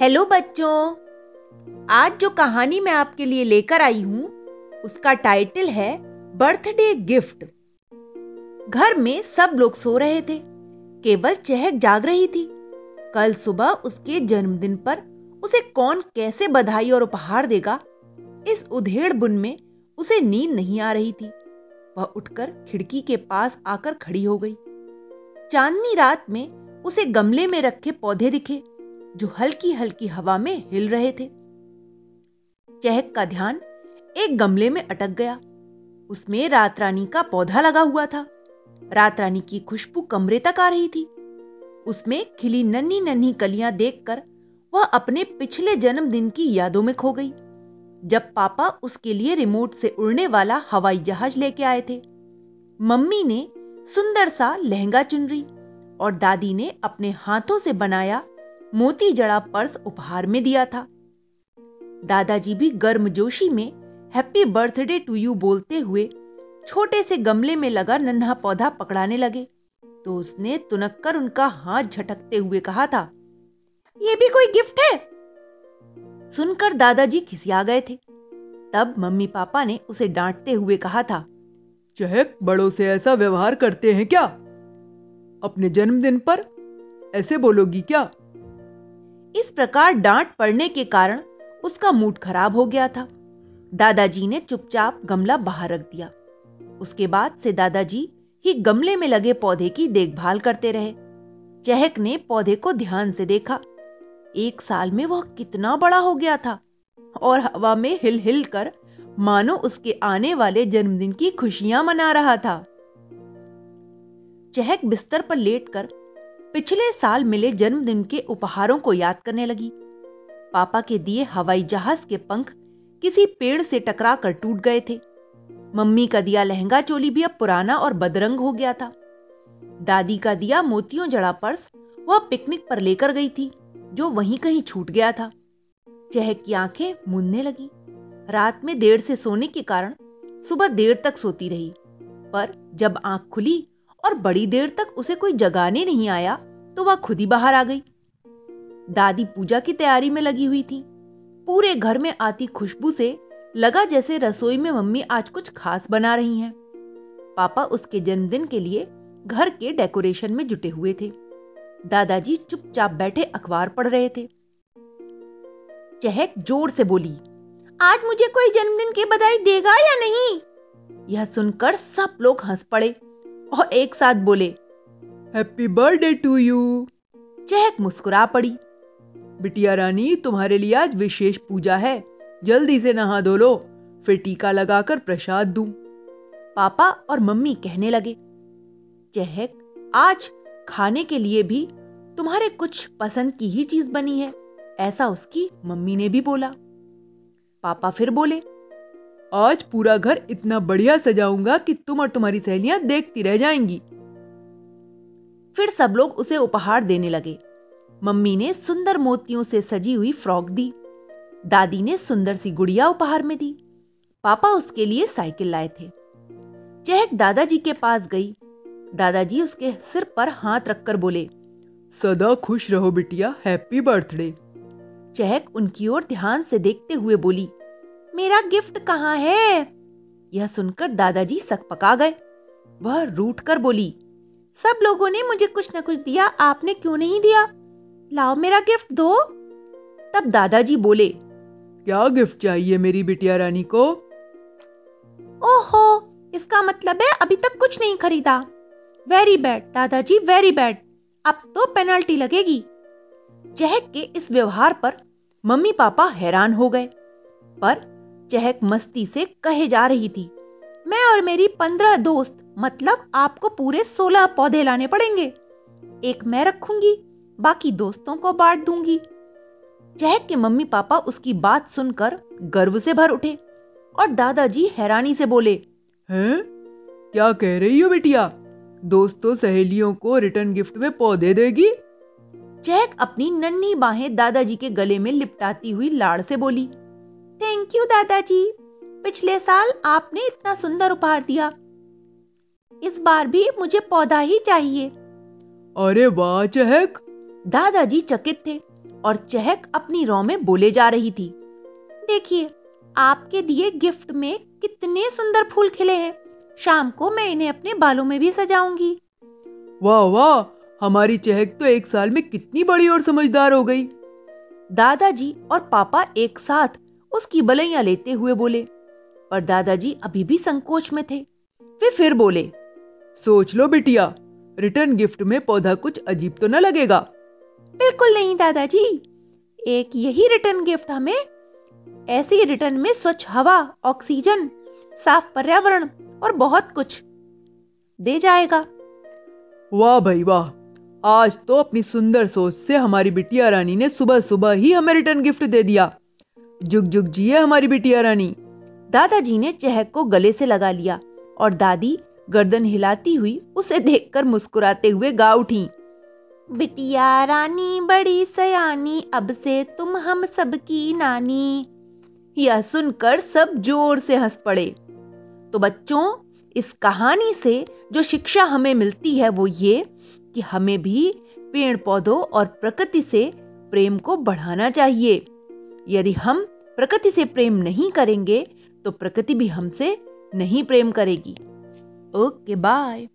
Hello बच्चों, आज जो कहानी मैं आपके लिए लेकर आई हूँ, उसका टाइटल है बर्थडे गिफ्ट घर में सब लोग सो रहे थे, केवल चहक जाग रही थी। कल सुबह उसके जन्मदिन पर उसे कौन कैसे बधाई और उपहार देगा, इस उधेड़ बुन में उसे नींद नहीं आ रही थी। वह उठकर खिड़की के पास आकर खड़ी हो गई। चांदनी रात में उसे गमले में रखे पौधे दिखे जो हल्की हल्की हवा में हिल रहे थे। चहक का ध्यान एक गमले में अटक गया। उसमें रात रानी का पौधा लगा हुआ था। रात रानी की खुशबू कमरे तक आ रही थी। उसमें खिली नन्ही नन्ही कलियाँ देखकर वह अपने पिछले जन्मदिन की यादों में खो गई। जब पापा उसके लिए रिमोट से उड़ने वाला हवाई जहाज़ लेके आए थे। मम्मी ने सुंदर सा लहंगा चुनरी और दादी ने अपने हाथों से बनाया मोती जड़ा पर्स उपहार में दिया था। दादाजी भी गर्मजोशी में हैप्पी बर्थडे टू यू बोलते हुए छोटे से गमले में लगा नन्हा पौधा पकड़ाने लगे। तो उसने तुनक कर उनका हाथ झटकते हुए कहा था यह भी कोई गिफ्ट है? सुनकर दादाजी खिसिया गए थे। तब मम्मी पापा ने उसे डांटते हुए कहा था, चहक, बड़ों से ऐसा व्यवहार करते हैं क्या? अपने जन्मदिन पर ऐसे बोलोगी क्या? इस प्रकार डांट पड़ने के कारण उसका मूड खराब हो गया था। दादाजी ने चुपचाप गमला बाहर रख दिया। उसके बाद से दादाजी ही गमले में लगे पौधे की देखभाल करते रहे। चहक ने पौधे को ध्यान से देखा। एक साल में वह कितना बड़ा हो गया था और हवा में हिल हिल कर मानो उसके आने वाले जन्मदिन की खुशियाँ मना रहा था। चहक बिस्तर पर लेटकर पिछले साल मिले जन्मदिन के उपहारों को याद करने लगी। पापा के दिए हवाई जहाज़ के पंख किसी पेड़ से टकरा कर टूट गए थे। मम्मी का दिया लहंगा चोली भी अब पुराना और बदरंग हो गया था। दादी का दिया मोतियों जड़ा पर्स वह पिकनिक पर लेकर गई थी, जो वहीं कहीं छूट गया था। चहक की आँखें मुनने लगी। रात में देर से सोने के कारण सुबह देर तक सोती रही। पर जब आँख खुली और बड़ी देर तक उसे कोई जगाने नहीं आया तो वह खुद ही बाहर आ गई। दादी पूजा की तैयारी में लगी हुई थी। पूरे घर में आती खुशबू से लगा जैसे रसोई में मम्मी आज कुछ खास बना रही हैं। पापा उसके जन्मदिन के लिए घर के डेकोरेशन में जुटे हुए थे। दादाजी चुपचाप बैठे अखबार पढ़ रहे थे। चहक ज़ोर से बोली, आज मुझे कोई जन्मदिन की बधाई देगा या नहीं? यह सुनकर सब लोग हंस पड़े। और एक साथ बोले हैप्पी बर्थडे टू यू चहक मुस्कुरा पड़ी। बिटिया रानी तुम्हारे लिए आज विशेष पूजा है। जल्दी से नहा धो लो। फिर टीका लगाकर प्रसाद दूँ। पापा और मम्मी कहने लगे चहक आज खाने के लिए भी तुम्हारे कुछ पसंद की ही चीज़ बनी है ऐसा उसकी मम्मी ने भी बोला। पापा फिर बोले आज पूरा घर इतना बढ़िया सजाऊँगा कि तुम और तुम्हारी सहेलियाँ देखती रह जाएँगी। फिर सब लोग उसे उपहार देने लगे। मम्मी ने सुंदर मोतियों से सजी हुई फ्रॉक दी। दादी ने सुंदर सी गुड़िया उपहार में दी। पापा उसके लिए साइकिल लाए थे। चहक दादाजी के पास गई। दादाजी उसके सिर पर हाथ रखकर बोले, सदा खुश रहो बिटिया, हैप्पी बर्थडे। चहक उनकी ओर ध्यान से देखते हुए बोली मेरा गिफ्ट कहाँ है? यह सुनकर दादाजी सकपका गए। वह रूठ कर बोली, सब लोगों ने मुझे कुछ न कुछ दिया, आपने क्यों नहीं दिया? लाओ मेरा गिफ्ट दो। तब दादाजी बोले, क्या गिफ्ट चाहिए मेरी बिटिया रानी को? ओहो, इसका मतलब है अभी तक कुछ नहीं खरीदा। वेरी बैड दादाजी वेरी बैड अब तो पेनल्टी लगेगी। चहक के इस व्यवहार पर मम्मी पापा हैरान हो गए। पर चहक मस्ती से कहे जा रही थी। मैं और मेरी पंद्रह दोस्त मतलब आपको पूरे सोलह पौधे लाने पड़ेंगे। एक मैं रखूँगी, बाकी दोस्तों को बांट दूँगी। चहक के मम्मी पापा उसकी बात सुनकर गर्व से भर उठे और दादाजी हैरानी से बोले, हैं? क्या कह रही हो बिटिया? दोस्तों सहेलियों को रिटर्न गिफ्ट में पौधे देगी? चहक अपनी नन्ही बाहें दादाजी के गले में लिपटाती हुई लाड़ से बोली थैंक यू दादाजी। पिछले साल आपने इतना सुंदर उपहार दिया। इस बार भी मुझे पौधा ही चाहिए। अरे वाह चहक। दादाजी चकित थे और चहक अपनी रौ में बोले जा रही थी। देखिए आपके दिए गिफ्ट में कितने सुंदर फूल खिले हैं। शाम को मैं इन्हें अपने बालों में भी सजाऊँगी। वाह वाह। हमारी चहक तो एक साल में कितनी बड़ी और समझदार हो गई। दादाजी और पापा एक साथ उसकी बलैया लेते हुए बोले, पर दादाजी अभी भी संकोच में थे। वे फिर बोले, सोच लो बिटिया, रिटर्न गिफ्ट में पौधा कुछ अजीब तो न लगेगा। बिल्कुल नहीं, दादाजी। एक यही रिटर्न गिफ्ट हमें। ऐसी रिटर्न में स्वच्छ हवा, ऑक्सीजन, साफ़ पर्यावरण और बहुत कुछ दे जाएगा। वाह भाई वाह। आज तो अपनी सुंदर सोच से हमारी बिटिया रानी ने सुबह सुबह ही हमें रिटर्न गिफ्ट दे दिया। जुग जुग जिए हमारी बिटिया रानी। दादाजी ने चहक को गले से लगा लिया और दादी गर्दन हिलाती हुई उसे देखकर मुस्कुराते हुए गा उठी। बिटिया रानी बड़ी सयानी अब से तुम हम सबकी नानी। यह सुनकर सब ज़ोर से हंस पड़े। तो बच्चों इस कहानी से जो शिक्षा हमें मिलती है वो ये कि हमें भी पेड़ पौधों और प्रकृति से प्रेम को बढ़ाना चाहिए। यदि हम प्रकृति से प्रेम नहीं करेंगे तो प्रकृति भी हमसे नहीं प्रेम करेगी। Okay, bye.